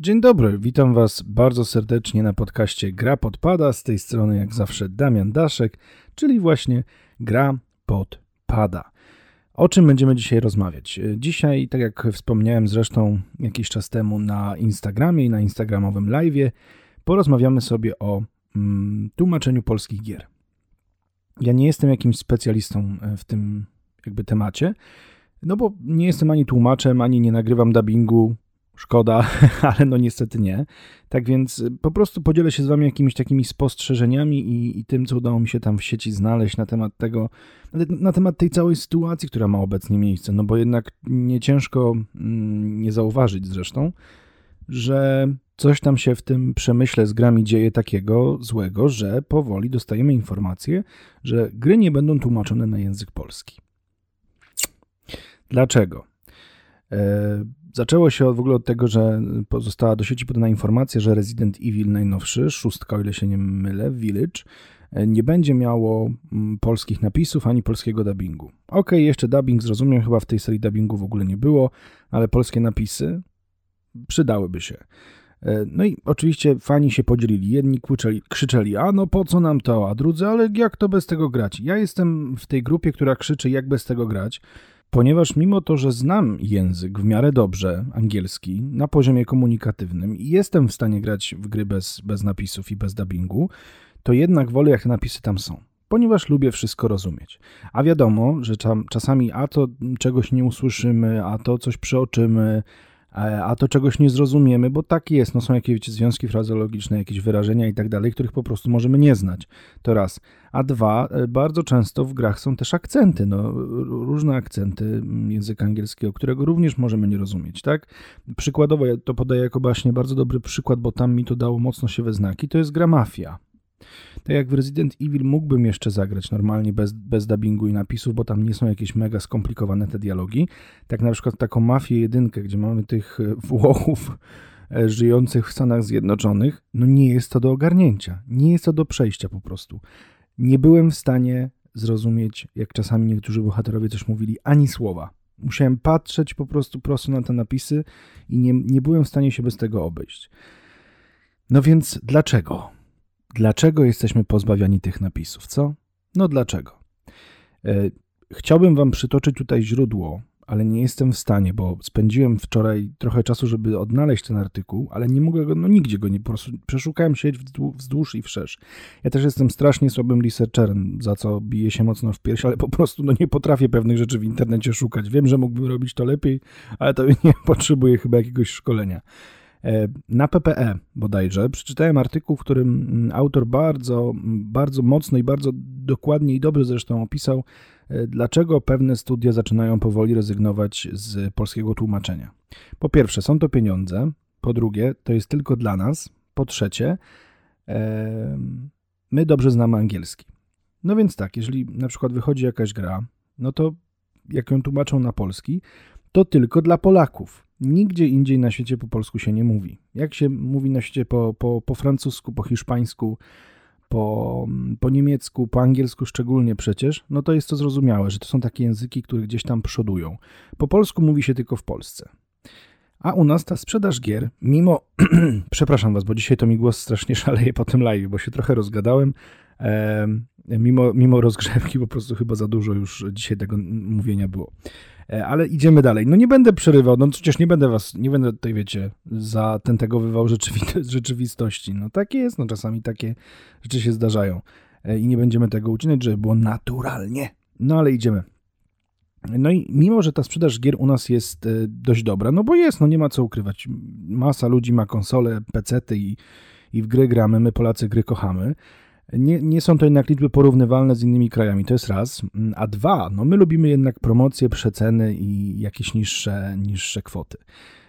Dzień dobry, witam Was bardzo serdecznie na podcaście Gra Podpada. Z tej strony, jak zawsze, Damian Daszek, czyli właśnie Gra Podpada. O czym będziemy dzisiaj rozmawiać? Dzisiaj, tak jak wspomniałem zresztą jakiś czas temu na Instagramie i na Instagramowym live'ie, porozmawiamy sobie o mm, tłumaczeniu polskich gier. Ja nie jestem jakimś specjalistą w tym jakby temacie, no bo nie jestem ani tłumaczem, ani nie nagrywam dubbingu, Szkoda, ale no niestety nie. Tak więc y, po prostu podzielę się z Wami jakimiś takimi spostrzeżeniami i, i tym, co udało mi się tam w sieci znaleźć na temat tego, na, temat tej całej sytuacji, która ma obecnie miejsce. No bo jednak nie ciężko mm, nie zauważyć zresztą, że coś tam się w tym przemyśle z grami dzieje takiego złego, że powoli dostajemy informację, że gry nie będą tłumaczone na język polski. Dlaczego? E, Zaczęło się w ogóle od tego, że została do sieci podana informacja, że Resident Evil najnowszy, szóstka, o ile się nie mylę, Village, e, nie będzie miało mm, polskich napisów ani polskiego dubbingu. Ok, jeszcze dubbing zrozumiem, chyba w tej serii dubbingu w ogóle nie było, ale polskie napisy przydałyby się. E, no i oczywiście fani się podzielili. Jedni krzyczeli, krzyczeli, a no po co nam to, a drudzy, ale jak to bez tego grać? Ja jestem w tej grupie, która krzyczy, jak bez tego grać ponieważ mimo to, że znam język w miarę dobrze, angielski, na poziomie komunikatywnym i jestem w stanie grać w gry bez, bez napisów i bez dubbingu, to jednak wolę, jak napisy tam są ponieważ lubię wszystko rozumieć. A wiadomo, że czasami a to czegoś nie usłyszymy, a to coś przeoczymy, a to czegoś nie zrozumiemy, bo tak jest, no są jakieś wiecie, związki frazeologiczne, jakieś wyrażenia i tak dalej, których po prostu możemy nie znać. To raz. A dwa, e, bardzo często w grach są też akcenty, no, różne akcenty mm, języka angielskiego, którego również możemy nie rozumieć, tak? Przykładowo, ja to podaję jako właśnie bardzo dobry przykład, bo tam mi to dało mocno się we znaki, to jest gra Mafia. Tak jak w Resident Evil mógłbym jeszcze zagrać normalnie bez, bez dubbingu i napisów, bo tam nie są jakieś mega skomplikowane te dialogi. Tak na przykład taką Mafię jedynkę, gdzie mamy tych e, Włochów e, żyjących w Stanach Zjednoczonych, no nie jest to do ogarnięcia. Nie jest to do przejścia po prostu. Nie byłem w stanie zrozumieć, jak czasami niektórzy bohaterowie coś mówili, ani słowa. Musiałem patrzeć po prostu prosto na te napisy i nie, nie byłem w stanie się bez tego obejść. No więc dlaczego? Dlaczego jesteśmy pozbawiani tych napisów, co? No dlaczego? E, chciałbym Wam przytoczyć tutaj źródło, ale nie jestem w stanie, bo spędziłem wczoraj trochę czasu, żeby odnaleźć ten artykuł, ale nie mogę go, no nigdzie go nie, po prostu przeszukałem sieć wzdłuż i wszerz. Ja też jestem strasznie słabym researcherem, za co biję się mocno w piersi, ale po prostu no nie potrafię pewnych rzeczy w internecie szukać. Wiem, że mógłbym robić to lepiej, ale to nie potrzebuję chyba jakiegoś szkolenia. E, na PPE bodajże przeczytałem artykuł, w którym mm, autor bardzo, bardzo mocno i bardzo dokładnie i dobrze zresztą opisał, e, dlaczego pewne studia zaczynają powoli rezygnować z polskiego tłumaczenia. Po pierwsze, są to pieniądze. Po drugie, to jest tylko dla nas. Po trzecie, my dobrze znamy angielski. No więc tak, jeżeli na przykład wychodzi jakaś gra, no to jak ją tłumaczą na polski, to tylko dla Polaków. Nigdzie indziej na świecie po polsku się nie mówi. Jak się mówi na świecie po, po, po francusku, po hiszpańsku, po, po niemiecku, po angielsku szczególnie przecież, no to jest to zrozumiałe, że to są takie języki, które gdzieś tam przodują. Po polsku mówi się tylko w Polsce. A u nas ta sprzedaż gier, mimo. Przepraszam Was, bo dzisiaj to mi głos strasznie szaleje po tym live, bo się trochę rozgadałem. E, mimo, mimo rozgrzewki, po prostu chyba za dużo już dzisiaj tego mówienia było. E, ale idziemy dalej. No nie będę przerywał, no przecież nie będę was, nie będę tutaj, wiecie, za ten tego wywał rzeczywistości. No takie jest, no czasami takie rzeczy się zdarzają e, i nie będziemy tego ucinać, żeby było naturalnie. No ale idziemy. No i mimo, że ta sprzedaż gier u nas jest e, dość dobra, no bo jest, no nie ma co ukrywać. Masa ludzi ma konsole, pecety i, i w gry gramy, my Polacy gry kochamy, nie, nie są to jednak liczby porównywalne z innymi krajami, to jest raz. A dwa, no my lubimy jednak promocje, przeceny i jakieś niższe, niższe kwoty.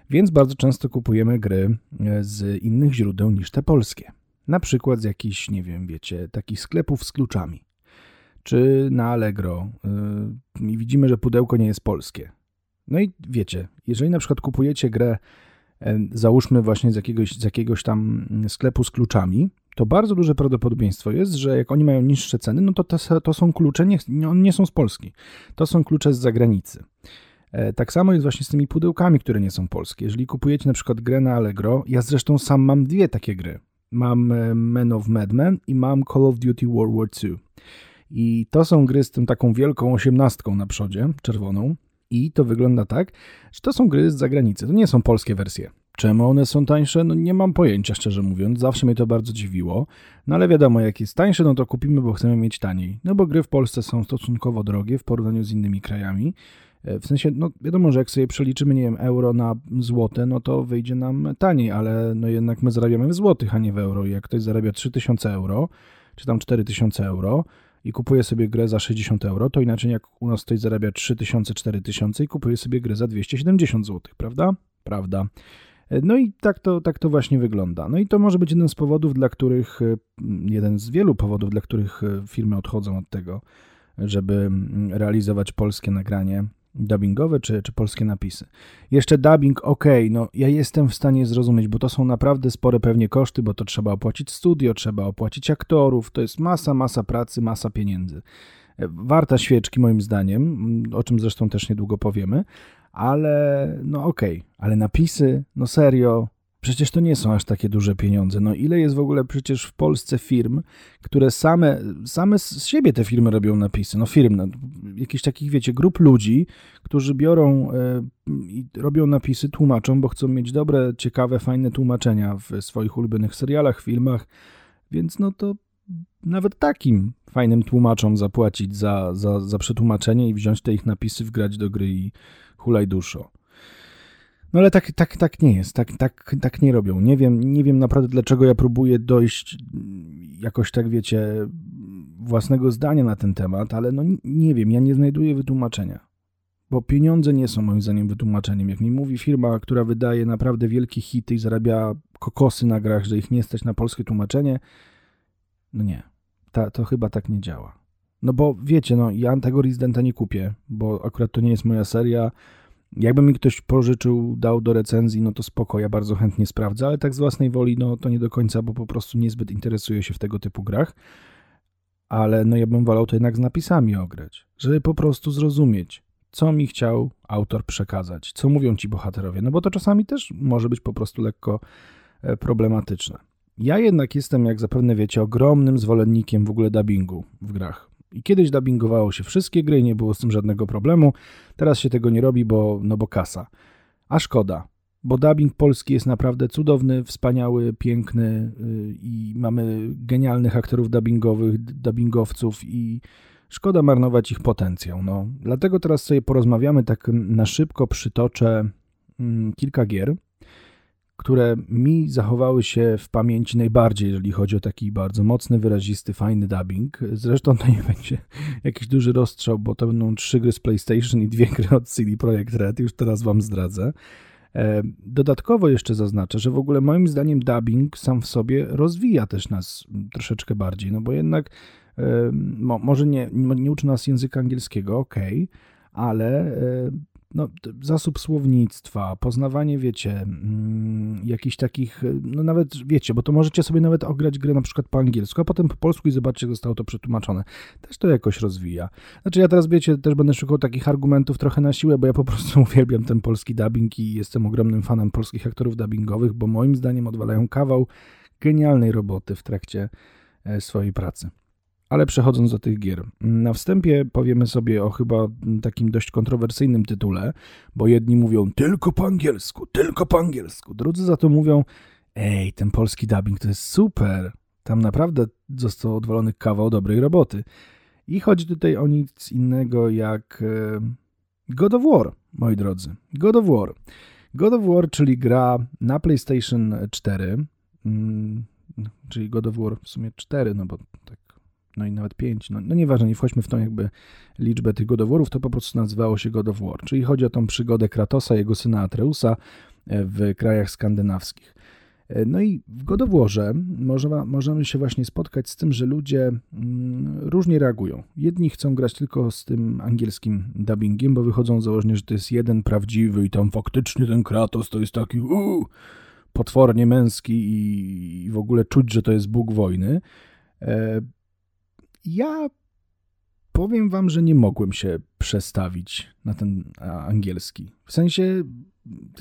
Więc bardzo często kupujemy gry e, z innych źródeł niż te polskie. Na przykład z jakichś, nie wiem, wiecie, takich sklepów z kluczami. Czy na Allegro yy, i widzimy, że pudełko nie jest polskie. No i wiecie, jeżeli na przykład kupujecie grę, yy, załóżmy właśnie z jakiegoś, z jakiegoś tam sklepu z kluczami, to bardzo duże prawdopodobieństwo jest, że jak oni mają niższe ceny, no to to, to są klucze, nie, nie są z Polski, to są klucze z zagranicy. E, tak samo jest właśnie z tymi pudełkami, które nie są polskie. Jeżeli kupujecie na przykład grę na Allegro, ja zresztą sam mam dwie takie gry. Mam e, Men of Madmen i mam Call of Duty World War II. I to są gry z tym taką wielką osiemnastką na przodzie, czerwoną. I to wygląda tak, że to są gry z zagranicy. To nie są polskie wersje. Czemu one są tańsze? No nie mam pojęcia, szczerze mówiąc. Zawsze mnie to bardzo dziwiło. No ale wiadomo, jak jest tańsze, no to kupimy, bo chcemy mieć taniej. No bo gry w Polsce są stosunkowo drogie w porównaniu z innymi krajami. E, w sensie, no wiadomo, że jak sobie przeliczymy, nie wiem, euro na złote, no to wyjdzie nam taniej, ale no jednak my zarabiamy w złotych, a nie w euro. Jak ktoś zarabia 3000 euro, czy tam 4000 euro i kupuje sobie grę za 60 euro, to inaczej jak u nas ktoś zarabia 3000, 4000 i kupuje sobie grę za 270 zł, prawda? Prawda. E, no i tak to, tak to właśnie wygląda. No i to może być jeden z powodów, dla których, e, jeden z wielu powodów, dla których firmy odchodzą od tego, żeby realizować polskie nagranie dubbingowe czy, czy polskie napisy. Jeszcze dubbing, ok, no ja jestem w stanie zrozumieć, bo to są naprawdę spore pewnie koszty, bo to trzeba opłacić studio, trzeba opłacić aktorów, to jest masa, masa pracy, masa pieniędzy. E, warta świeczki moim zdaniem, o czym zresztą też niedługo powiemy, ale no okej, okay. ale napisy, no serio, Przecież to nie są aż takie duże pieniądze. No ile jest w ogóle przecież w Polsce firm, które same, same z siebie te firmy robią napisy. No firm, no, jakichś takich, wiecie, grup ludzi, którzy biorą e, i robią napisy, tłumaczą, bo chcą mieć dobre, ciekawe, fajne tłumaczenia w swoich ulubionych serialach, filmach. Więc no to nawet takim fajnym tłumaczom zapłacić za, za, za przetłumaczenie i wziąć te ich napisy, wgrać do gry i hulaj duszo. No ale tak, tak, tak nie jest, tak, tak, tak nie robią. Nie wiem, nie wiem naprawdę dlaczego ja próbuję dojść jakoś tak, wiecie, własnego zdania na ten temat, ale no nie wiem, ja nie znajduję wytłumaczenia. Bo pieniądze nie są moim zdaniem wytłumaczeniem. Jak mi mówi firma, która wydaje naprawdę wielkie hity i zarabia kokosy na grach, że ich nie stać na polskie tłumaczenie, no nie, ta, to chyba tak nie działa. No bo wiecie, no ja tego Residenta nie kupię, bo akurat to nie jest moja seria, jakby mi ktoś pożyczył, dał do recenzji, no to spoko, ja bardzo chętnie sprawdzę, ale tak z własnej woli, no to nie do końca, bo po prostu niezbyt interesuję się w tego typu grach. Ale no ja bym wolał to jednak z napisami ograć, żeby po prostu zrozumieć, co mi chciał autor przekazać, co mówią ci bohaterowie, no bo to czasami też może być po prostu lekko e, problematyczne. Ja jednak jestem, jak zapewne wiecie, ogromnym zwolennikiem w ogóle dubbingu w grach. I kiedyś dubbingowało się wszystkie gry, nie było z tym żadnego problemu. Teraz się tego nie robi, bo, no bo kasa. A szkoda, bo dubbing polski jest naprawdę cudowny, wspaniały, piękny yy, i mamy genialnych aktorów dubbingowych, dubbingowców i szkoda marnować ich potencjał. No. Dlatego teraz sobie porozmawiamy tak na szybko, przytoczę mm, kilka gier, które mi zachowały się w pamięci najbardziej, jeżeli chodzi o taki bardzo mocny, wyrazisty, fajny dubbing. Zresztą to nie będzie jakiś duży rozstrzał, bo to będą trzy gry z PlayStation i dwie gry od CD Projekt Red, już teraz wam zdradzę. E, dodatkowo jeszcze zaznaczę, że w ogóle moim zdaniem dubbing sam w sobie rozwija też nas troszeczkę bardziej, no bo jednak e, może nie, nie uczy nas języka angielskiego, ok, ale e, no, zasób słownictwa, poznawanie, wiecie, mm, jakichś takich, no nawet, wiecie, bo to możecie sobie nawet ograć grę na przykład po angielsku, a potem po polsku i zobaczcie, jak zostało to przetłumaczone. Też to jakoś rozwija. Znaczy ja teraz, wiecie, też będę szukał takich argumentów trochę na siłę, bo ja po prostu uwielbiam ten polski dubbing i jestem ogromnym fanem polskich aktorów dubbingowych, bo moim zdaniem odwalają kawał genialnej roboty w trakcie e, swojej pracy. Ale przechodząc do tych gier, na wstępie powiemy sobie o chyba takim dość kontrowersyjnym tytule, bo jedni mówią tylko po angielsku, tylko po angielsku, drudzy za to mówią, ej, ten polski dubbing to jest super, tam naprawdę został odwalony kawał dobrej roboty. I chodzi tutaj o nic innego jak e, God of War, moi drodzy. God of War. God of War, czyli gra na PlayStation 4, mm, czyli God of War w sumie 4, no bo tak no i nawet 5, no, no nieważne, nie wchodźmy w tą jakby liczbę tych godoworów, to po prostu nazywało się God of War, czyli chodzi o tą przygodę Kratosa, jego syna Atreusa e, w krajach skandynawskich. E, no i w God of Warze możemy, się właśnie spotkać z tym, że ludzie mm, różnie reagują. Jedni chcą grać tylko z tym angielskim dubbingiem, bo wychodzą z założenia, że to jest jeden prawdziwy i tam faktycznie ten Kratos to jest taki uu, potwornie męski i, i w ogóle czuć, że to jest Bóg wojny. Ja powiem wam, że nie mogłem się przestawić na ten angielski. W sensie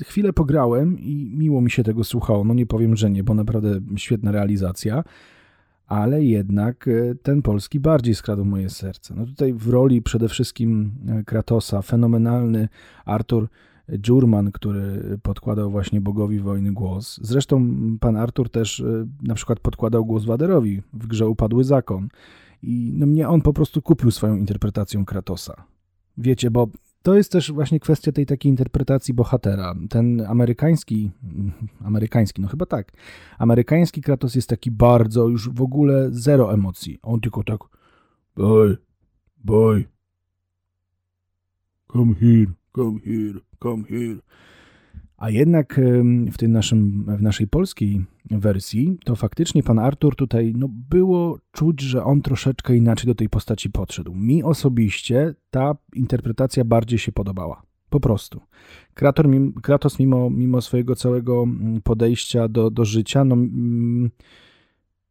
chwilę pograłem i miło mi się tego słuchało. No nie powiem, że nie, bo naprawdę świetna realizacja, ale jednak e, ten polski bardziej skradł moje serce. No tutaj w roli przede wszystkim e, Kratosa fenomenalny Artur Dziurman, który podkładał właśnie Bogowi Wojny głos. Zresztą pan Artur też e, na przykład podkładał głos Waderowi w grze Upadły Zakon. I no mnie on po prostu kupił swoją interpretacją Kratosa. Wiecie, bo to jest też właśnie kwestia tej takiej interpretacji bohatera. Ten amerykański, amerykański, no chyba tak, amerykański Kratos jest taki bardzo, już w ogóle zero emocji. On tylko tak, boy, boy, come here, come here, come here. A jednak w, tym naszym, w naszej polskiej wersji to faktycznie pan Artur tutaj no, było czuć, że on troszeczkę inaczej do tej postaci podszedł. Mi osobiście ta interpretacja bardziej się podobała. Po prostu. Krator, Kratos mimo, mimo swojego całego mm, podejścia do, do życia, no, mm,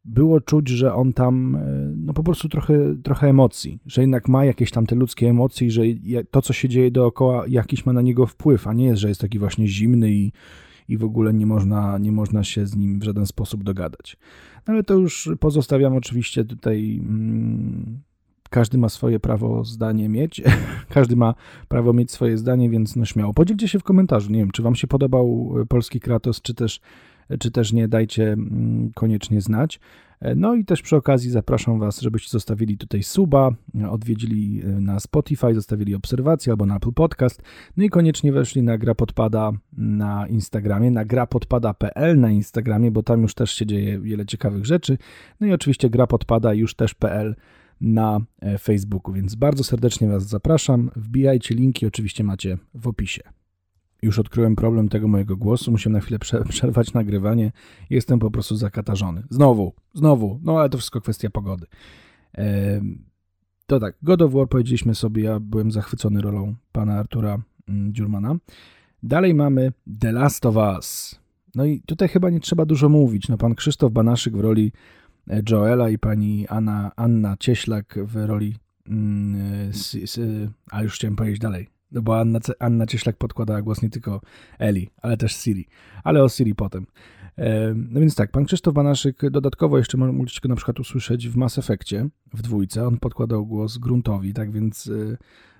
było czuć, że on tam e, no po prostu trochę, trochę emocji, że jednak ma jakieś tam te ludzkie emocje i że to, co się dzieje dookoła, jakiś ma na niego wpływ, a nie jest, że jest taki właśnie zimny i, i w ogóle nie można, nie można się z nim w żaden sposób dogadać. No ale to już pozostawiam oczywiście tutaj. Hmm, każdy ma swoje prawo zdanie mieć, każdy ma prawo mieć swoje zdanie, więc no śmiało. Podzielcie się w komentarzu, nie wiem, czy wam się podobał polski Kratos, czy też czy też nie, dajcie mm, koniecznie znać. No i też przy okazji zapraszam Was, żebyście zostawili tutaj suba, odwiedzili e, na Spotify, zostawili obserwację albo na Apple Podcast, no i koniecznie weszli na Gra Podpada na Instagramie, na grapodpada.pl na Instagramie, bo tam już też się dzieje wiele ciekawych rzeczy, no i oczywiście Gra Podpada już też.pl na e, Facebooku, więc bardzo serdecznie Was zapraszam, wbijajcie linki, oczywiście macie w opisie. Już odkryłem problem tego mojego głosu, musiałem na chwilę przerwać nagrywanie. Jestem po prostu zakatarzony. Znowu, znowu, no ale to wszystko kwestia pogody. To tak, God of War powiedzieliśmy sobie, ja byłem zachwycony rolą pana Artura mm, Dziurmana. Dalej mamy The Last of Us. No i tutaj chyba nie trzeba dużo mówić. No pan Krzysztof Banaszyk w roli e, Joela i pani Anna, Anna Cieślak w roli... Mm, a już chciałem powiedzieć dalej. No bo Anna, Anna Cieślak podkładała głos nie tylko Eli, ale też Siri. Ale o Siri potem. No więc tak, pan Krzysztof Banaszyk dodatkowo jeszcze mogliście go na przykład usłyszeć w Mass Effectie w dwójce. On podkładał głos Gruntowi, tak więc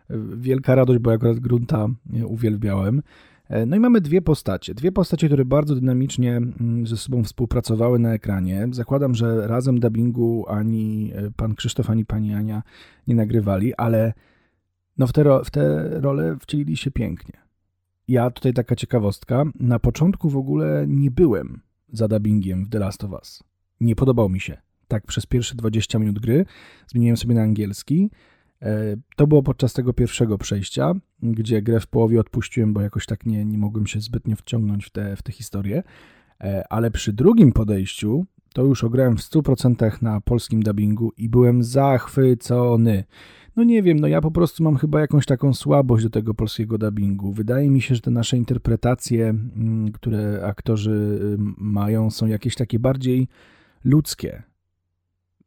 e, wielka radość, bo akurat Grunta uwielbiałem. E, no i mamy dwie postacie. Dwie postacie, które bardzo dynamicznie mm, ze sobą współpracowały na ekranie. Zakładam, że razem dubbingu ani e, pan Krzysztof, ani pani Ania nie nagrywali, ale no w te, w te role wcielili się pięknie. Ja tutaj taka ciekawostka. Na początku w ogóle nie byłem za dubbingiem w The Last of Us. Nie podobał mi się. Tak, przez pierwsze 20 minut gry zmieniłem sobie na angielski. E, to było podczas tego pierwszego przejścia, gdzie grę w połowie odpuściłem, bo jakoś tak nie, nie mogłem się zbytnio wciągnąć w tę w te historię. E, ale przy drugim podejściu to już ograłem w 100% na polskim dubbingu i byłem zachwycony. No nie wiem, no ja po prostu mam chyba jakąś taką słabość do tego polskiego dubbingu. Wydaje mi się, że te nasze interpretacje, mm, które aktorzy mają, są jakieś takie bardziej ludzkie.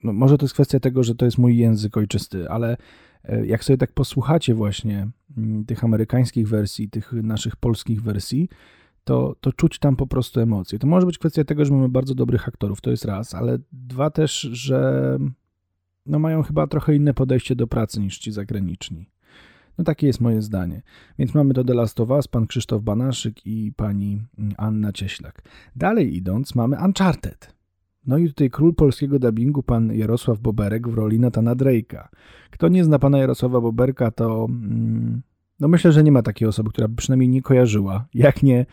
No, może to jest kwestia tego, że to jest mój język ojczysty, ale e, jak sobie tak posłuchacie właśnie mm, tych amerykańskich wersji, tych naszych polskich wersji, to, to czuć tam po prostu emocje. To może być kwestia tego, że mamy bardzo dobrych aktorów, to jest raz, ale dwa też, że no mają chyba trochę inne podejście do pracy niż ci zagraniczni. No takie jest moje zdanie. Więc mamy do The Last of Us, pan Krzysztof Banaszyk i pani Anna Cieślak. Dalej idąc mamy Uncharted. No i tutaj król polskiego dubbingu, pan Jarosław Boberek w roli Natana Drake'a. Kto nie zna pana Jarosława Boberka, to mm, no myślę, że nie ma takiej osoby, która przynajmniej nie kojarzyła, jak nie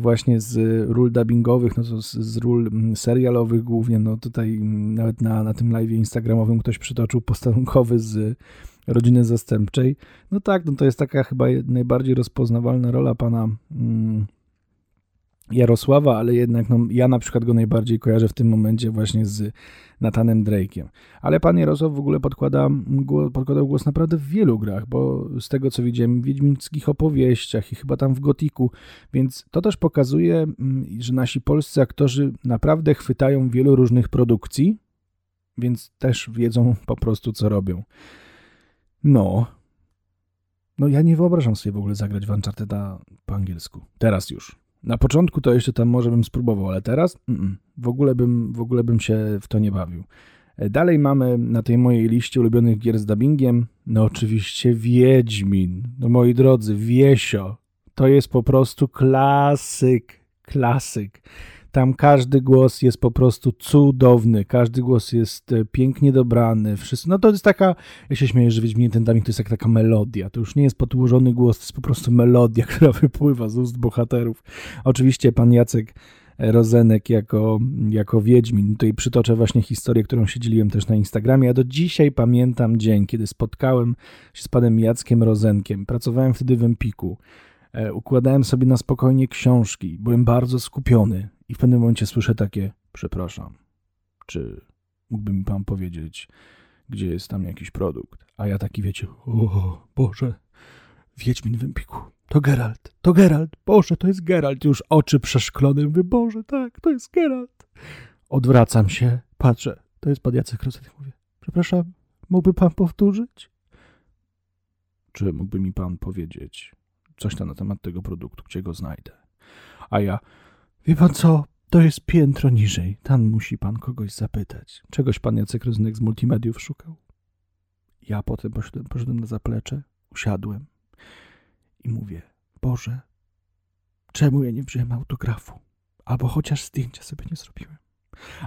właśnie z ról dubbingowych, no to z, z ról mm, serialowych głównie, no tutaj mm, nawet na, na tym live instagramowym ktoś przytoczył posterunkowy z rodziny zastępczej. No tak, no to jest taka chyba najbardziej rozpoznawalna rola pana mm, Jarosława, ale jednak no, ja na przykład go najbardziej kojarzę w tym momencie właśnie z Natanem Drake'iem. Ale pan Jarosław w ogóle podkłada, podkładał głos naprawdę w wielu grach, bo z tego co widziałem w wiedźmińskich opowieściach i chyba tam w Gotiku, więc to też pokazuje, mm, że nasi polscy aktorzy naprawdę chwytają wielu różnych produkcji, więc też wiedzą po prostu co robią. No. No ja nie wyobrażam sobie w ogóle zagrać w Uncharted'a po angielsku. Teraz już. Na początku to jeszcze tam może bym spróbował, ale teraz mm, w, ogóle bym, w ogóle bym się w to nie bawił. E, dalej mamy na tej mojej liście ulubionych gier z dubbingiem, no oczywiście Wiedźmin. No moi drodzy, Wiesio. To jest po prostu klasyk, klasyk. Tam każdy głos jest po prostu cudowny, każdy głos jest e, pięknie dobrany. Wszyscy, no to jest taka, ja się śmieję, że Wiedźminie ten dubbing to jest jak taka melodia. To już nie jest podłożony głos, to jest po prostu melodia, która wypływa z ust bohaterów. Oczywiście pan Jacek Rozenek jako, jako Wiedźmin. Tutaj przytoczę właśnie historię, którą się dzieliłem też na Instagramie. Ja do dzisiaj pamiętam dzień, kiedy spotkałem się z panem Jackiem Rozenkiem. Pracowałem wtedy w Empiku. E, układałem sobie na spokojnie książki. Byłem bardzo skupiony w pewnym momencie słyszę takie, przepraszam, czy mógłby mi pan powiedzieć, gdzie jest tam jakiś produkt? A ja taki, wiecie, o Boże, Wiedźmin w Empiku. To Geralt, to Geralt, Boże, to jest Geralt. Już oczy przeszklone, mówię, Boże, tak, to jest Geralt. Odwracam się, patrzę, to jest pan Jacek Rozenek. Mówię, przepraszam, mógłby pan powtórzyć? Czy mógłby mi pan powiedzieć coś tam na temat tego produktu, gdzie go znajdę? A ja, wie pan co, to jest piętro niżej, tam musi pan kogoś zapytać. Czegoś pan Jacek Rozenek z multimediów szukał? Ja potem poszedłem, poszedłem na zaplecze, usiadłem, i mówię, Boże, czemu ja nie wziąłem autografu? Albo chociaż zdjęcia sobie nie zrobiłem.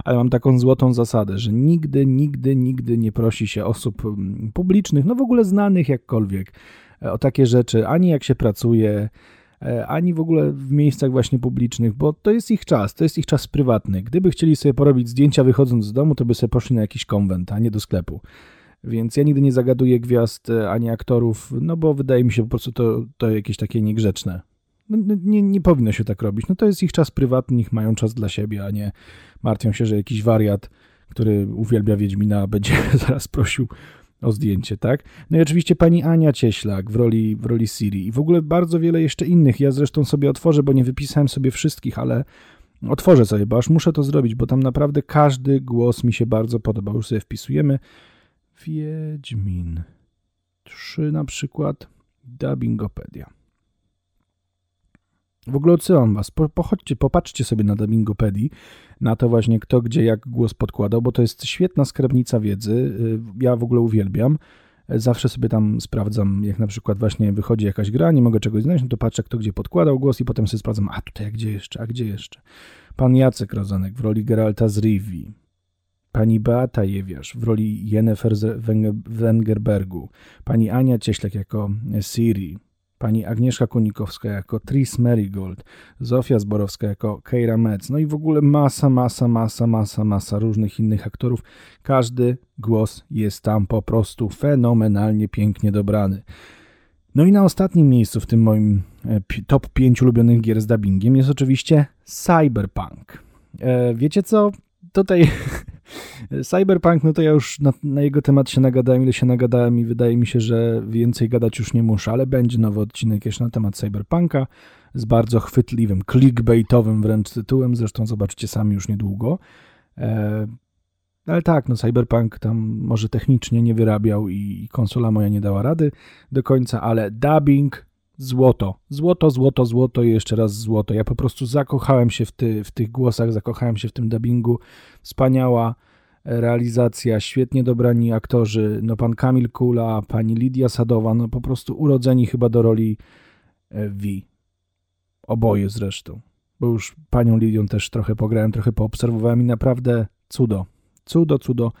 Ale mam taką złotą zasadę, że nigdy, nigdy, nigdy nie prosi się osób mm, publicznych, no w ogóle znanych jakkolwiek, e, o takie rzeczy, ani jak się pracuje, ani w ogóle w miejscach właśnie publicznych, bo to jest ich czas, to jest ich czas prywatny. Gdyby chcieli sobie porobić zdjęcia wychodząc z domu, to by sobie poszli na jakiś konwent, a nie do sklepu. Więc ja nigdy nie zagaduję gwiazd e, ani aktorów, no bo wydaje mi się po prostu to, to jakieś takie niegrzeczne. No, no, nie, nie powinno się tak robić. No to jest ich czas prywatny, niech mają czas dla siebie, a nie martwią się, że jakiś wariat, który uwielbia Wiedźmina, będzie zaraz prosił o zdjęcie, tak? No i oczywiście pani Ania Cieślak w roli, w roli Siri i w ogóle bardzo wiele jeszcze innych. Ja zresztą sobie otworzę, bo nie wypisałem sobie wszystkich, ale otworzę sobie, bo aż muszę to zrobić, bo tam naprawdę każdy głos mi się bardzo podobał. Już sobie wpisujemy. Wiedźmin 3 na przykład Dubbingopedia. W ogóle odsyłam was, po, pochodźcie, popatrzcie sobie na Dubbingopedii, na to właśnie kto gdzie jak głos podkładał, bo to jest świetna skarbnica wiedzy, y, ja w ogóle uwielbiam. Zawsze sobie tam sprawdzam, jak na przykład właśnie wychodzi jakaś gra, nie mogę czegoś znaleźć, no to patrzę kto gdzie podkładał głos i potem sobie sprawdzam, a tutaj, a gdzie jeszcze, a gdzie jeszcze. Pan Jacek Rozanek w roli Geralta z Rivi, pani Beata Jewiasz w roli Jennifer Wengerbergu, pani Ania Cieślek jako Siri, pani Agnieszka Kunikowska jako Tris Marigold, Zofia Zborowska jako Keira Metz, no i w ogóle masa, masa, masa, masa, masa różnych innych aktorów. Każdy głos jest tam po prostu fenomenalnie pięknie dobrany. No i na ostatnim miejscu w tym moim e, top 5 ulubionych gier z dubbingiem jest oczywiście Cyberpunk. E, wiecie co? Tutaj Cyberpunk, no to ja już na, na, jego temat się nagadałem, ile się nagadałem i wydaje mi się, że więcej gadać już nie muszę, ale będzie nowy odcinek jeszcze na temat Cyberpunka z bardzo chwytliwym, clickbaitowym wręcz tytułem, zresztą zobaczycie sami już niedługo. E, ale tak, no Cyberpunk tam może technicznie nie wyrabiał i konsola moja nie dała rady do końca, ale dubbing złoto, złoto, złoto, złoto i jeszcze raz złoto. Ja po prostu zakochałem się w, ty, w tych głosach, zakochałem się w tym dubbingu. Wspaniała realizacja, świetnie dobrani aktorzy, no pan Kamil Kula, pani Lidia Sadowa, no po prostu urodzeni chyba do roli e, V. Oboje zresztą, bo już panią Lidią też trochę pograłem, trochę poobserwowałem i naprawdę cudo, cudo, cudo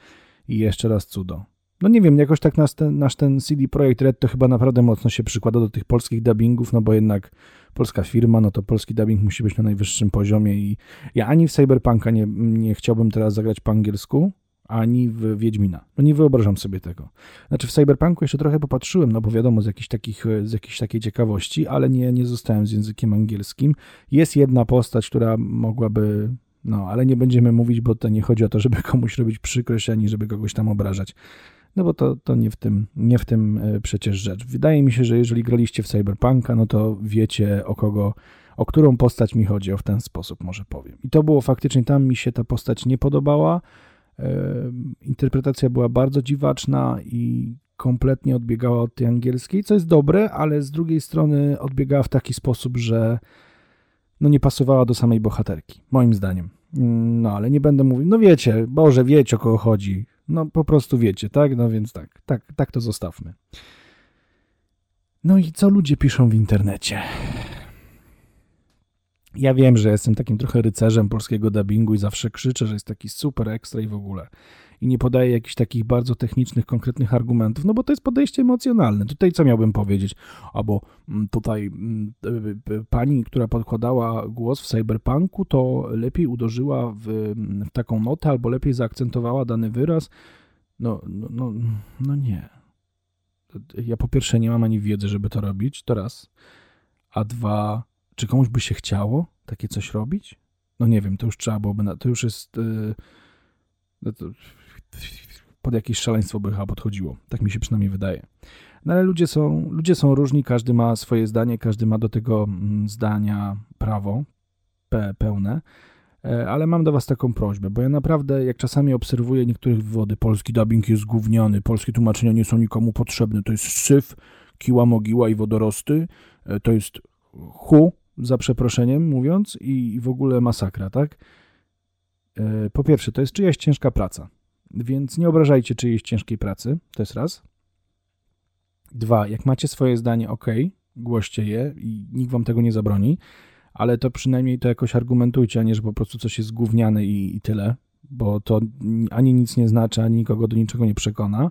i jeszcze raz cudo. No nie wiem, jakoś tak nasz ten, nasz ten CD Projekt Red to chyba naprawdę mocno się przykłada do tych polskich dubbingów, no bo jednak polska firma, no to polski dubbing musi być na najwyższym poziomie i ja ani w Cyberpunka nie, nie chciałbym teraz zagrać po angielsku, ani w Wiedźmina. No nie wyobrażam sobie tego. Znaczy w Cyberpunku jeszcze trochę popatrzyłem, no bo wiadomo, z jakiejś, takich, z jakiejś takiej ciekawości, ale nie, nie zostałem z językiem angielskim. Jest jedna postać, która mogłaby no, ale nie będziemy mówić, bo to nie chodzi o to, żeby komuś robić przykrość, ani żeby kogoś tam obrażać no bo to, to nie, w tym, nie w tym e, przecież rzecz. Wydaje mi się, że jeżeli graliście w Cyberpunka, no to wiecie o kogo, o którą postać mi chodzi, o w ten sposób może powiem. I to było faktycznie, tam mi się ta postać nie podobała, interpretacja była bardzo dziwaczna i kompletnie odbiegała od tej angielskiej, co jest dobre, ale z drugiej strony odbiegała w taki sposób, że no nie pasowała do samej bohaterki, moim zdaniem. No, ale nie będę mówił, no wiecie, Boże, wiecie o kogo chodzi. No po prostu wiecie, tak? No więc tak, tak, tak to zostawmy. No i co ludzie piszą w internecie? Ja wiem, że jestem takim trochę rycerzem polskiego dubbingu i zawsze krzyczę, że jest taki super ekstra i w ogóle. I nie podaję jakichś takich bardzo technicznych, konkretnych argumentów, no bo to jest podejście emocjonalne. Tutaj co miałbym powiedzieć? Albo mm, tutaj mm, pani, która podkładała głos w cyberpunku, to lepiej uderzyła w, w taką notę, albo lepiej zaakcentowała dany wyraz. No, no, no, no nie. Ja po pierwsze nie mam ani wiedzy, żeby to robić, to raz. A dwa, czy komuś by się chciało takie coś robić? No nie wiem, to już trzeba byłoby, na, to już jest... Yy, no to, pod jakieś szaleństwo by chyba podchodziło. Tak mi się przynajmniej wydaje. No ale ludzie są, ludzie są różni, każdy ma swoje zdanie, każdy ma do tego mm, zdania prawo pe, pełne. E, ale mam do was taką prośbę, bo ja naprawdę, jak czasami obserwuję niektórych wywody, polski dubbing jest gówniany, polskie tłumaczenia nie są nikomu potrzebne, to jest syf, kiła, mogiła i wodorosty, e, to jest hu, za przeproszeniem mówiąc, i w ogóle masakra, tak? E, po pierwsze, to jest czyjaś ciężka praca, więc nie obrażajcie czyjejś ciężkiej pracy, to jest raz. Dwa, jak macie swoje zdanie, ok, głoście je i nikt wam tego nie zabroni, ale to przynajmniej to jakoś argumentujcie, a nie, że po prostu coś jest gówniane i, i tyle, bo to ani nic nie znaczy, ani nikogo do niczego nie przekona.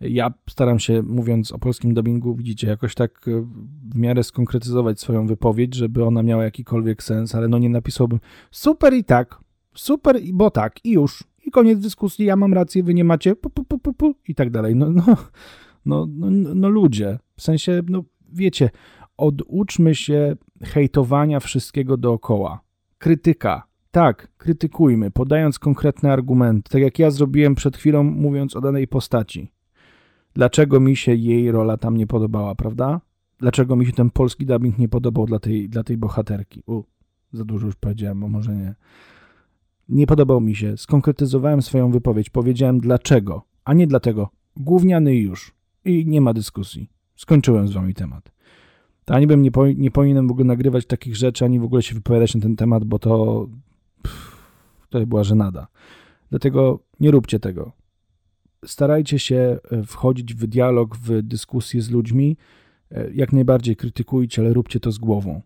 Ja staram się, mówiąc o polskim dubbingu, widzicie, jakoś tak e, w miarę skonkretyzować swoją wypowiedź, żeby ona miała jakikolwiek sens, ale no nie napisałbym super i tak, super, bo tak, i już. Koniec dyskusji, ja mam rację, wy nie macie, pu, pu, pu, pu, i tak dalej. No, no, no, no, no ludzie, w sensie, no wiecie, oduczmy się hejtowania wszystkiego dookoła. Krytyka. Tak, krytykujmy, podając konkretne argumenty, tak jak ja zrobiłem przed chwilą, mówiąc o danej postaci. Dlaczego mi się jej rola tam nie podobała, prawda? Dlaczego mi się ten polski dubbing nie podobał dla tej, dla tej bohaterki? U, za dużo już powiedziałem, a może nie. Nie podobał mi się. Skonkretyzowałem swoją wypowiedź. Powiedziałem dlaczego, a nie dlatego. Gówniany już. I nie ma dyskusji. Skończyłem z wami temat. To ani bym nie, po, nie w ogóle nagrywać takich rzeczy, ani w ogóle się wypowiadać na ten temat, bo to pff, to była żenada. Dlatego nie róbcie tego. Starajcie się e, wchodzić w dialog, w dyskusję z ludźmi. E, jak najbardziej krytykujcie, ale róbcie to z głową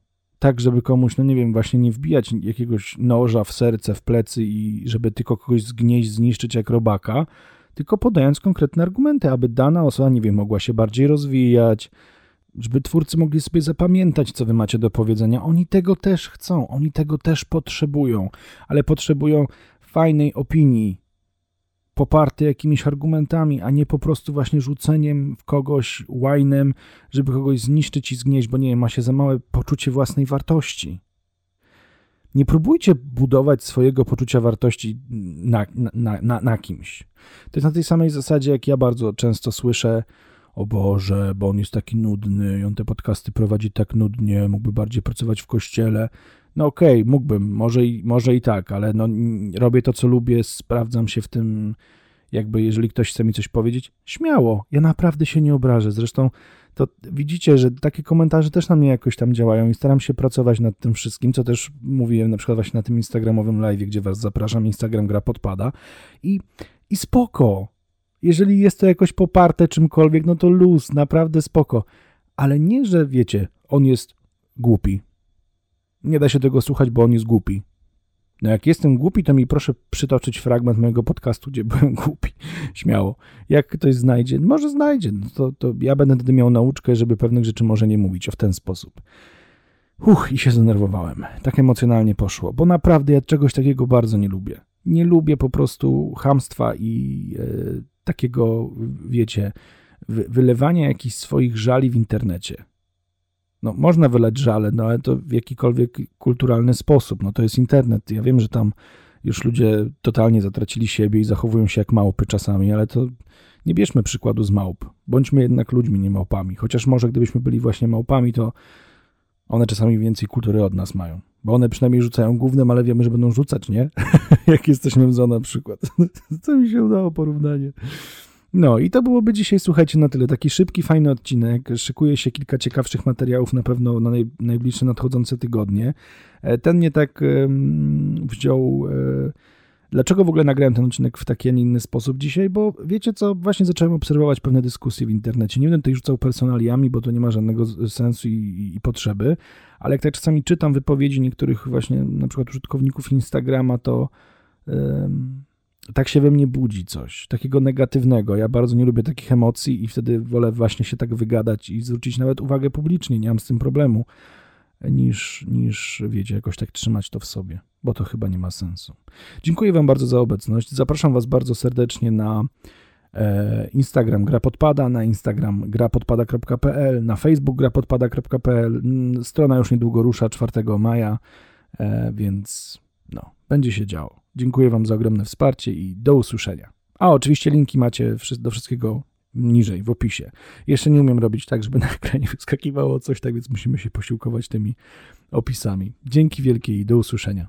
tak, żeby komuś, no nie wiem, właśnie nie wbijać jakiegoś noża w serce, w plecy i żeby tylko kogoś zgnieść, zniszczyć jak robaka, tylko podając konkretne argumenty, aby dana osoba, nie wiem, mogła się bardziej rozwijać, żeby twórcy mogli sobie zapamiętać, co wy macie do powiedzenia. Oni tego też chcą, oni tego też potrzebują, ale potrzebują fajnej opinii, poparte jakimiś argumentami, a nie po prostu właśnie rzuceniem w kogoś łajnem, żeby kogoś zniszczyć i zgnieść, bo nie wiem, ma się za małe poczucie własnej wartości. Nie próbujcie budować swojego poczucia wartości na, na, na, na kimś. To jest na tej samej zasadzie, jak ja bardzo często słyszę, o Boże, bo on jest taki nudny i on te podcasty prowadzi tak nudnie, mógłby bardziej pracować w kościele. No okej, okay, mógłbym, może i, może i tak, ale no, robię to, co lubię, sprawdzam się w tym, jakby jeżeli ktoś chce mi coś powiedzieć, śmiało, ja naprawdę się nie obrażę. Zresztą to widzicie, że takie komentarze też na mnie jakoś tam działają i staram się pracować nad tym wszystkim, co też mówiłem na przykład właśnie na tym instagramowym live, gdzie was zapraszam, Instagram gra podpada i, i spoko. Jeżeli jest to jakoś poparte czymkolwiek, no to luz, naprawdę spoko. Ale nie, że wiecie, on jest głupi, nie da się tego słuchać, bo on jest głupi. No jak jestem głupi, to mi proszę przytoczyć fragment mojego podcastu, gdzie byłem głupi. Śmiało. Jak ktoś znajdzie, może znajdzie, no to, to ja będę wtedy miał nauczkę, żeby pewnych rzeczy może nie mówić o w ten sposób. Uch, i się zdenerwowałem. Tak emocjonalnie poszło, bo naprawdę ja czegoś takiego bardzo nie lubię. Nie lubię po prostu hamstwa i e, takiego, wiecie, wy, wylewania jakichś swoich żali w internecie no, można wylać żale, no ale to w jakikolwiek kulturalny sposób. No to jest internet. Ja wiem, że tam już ludzie totalnie zatracili siebie i zachowują się jak małpy czasami, ale to nie bierzmy przykładu z małp. Bądźmy jednak ludźmi, nie małpami. Chociaż może gdybyśmy byli właśnie małpami, to one czasami więcej kultury od nas mają. Bo one przynajmniej rzucają głównym, ale wiemy, że będą rzucać, nie? jak jesteśmy w na przykład. to mi się udało porównanie. No i to byłoby dzisiaj, słuchajcie, na tyle. Taki szybki, fajny odcinek. Szykuje się kilka ciekawszych materiałów na pewno na naj, najbliższe nadchodzące tygodnie. E, ten nie tak um, wziął... Um, Dlaczego w ogóle nagrałem ten odcinek w taki, a nie inny sposób dzisiaj? Bo wiecie co, właśnie zacząłem obserwować pewne dyskusje w internecie. Nie będę tutaj rzucał personaliami, bo to nie ma żadnego sensu i, i, potrzeby, ale jak tak czasami czytam wypowiedzi niektórych właśnie na przykład użytkowników Instagrama, to tak się we mnie budzi coś, takiego negatywnego. Ja bardzo nie lubię takich emocji i wtedy wolę właśnie się tak wygadać i zwrócić nawet uwagę publicznie, nie mam z tym problemu, niż, niż wiecie, jakoś tak trzymać to w sobie, bo to chyba nie ma sensu. Dziękuję Wam bardzo za obecność. Zapraszam Was bardzo serdecznie na e, Instagram gra podpada, na Instagram grapodpada.pl, na Facebook grapodpada.pl. Mm, strona już niedługo rusza 4 maja, e, więc no, będzie się działo. Dziękuję Wam za ogromne wsparcie i do usłyszenia. A oczywiście linki macie do wszystkiego niżej w opisie. Jeszcze nie umiem robić tak, żeby na ekranie wyskakiwało coś, tak więc musimy się posiłkować tymi opisami. Dzięki wielkie i do usłyszenia.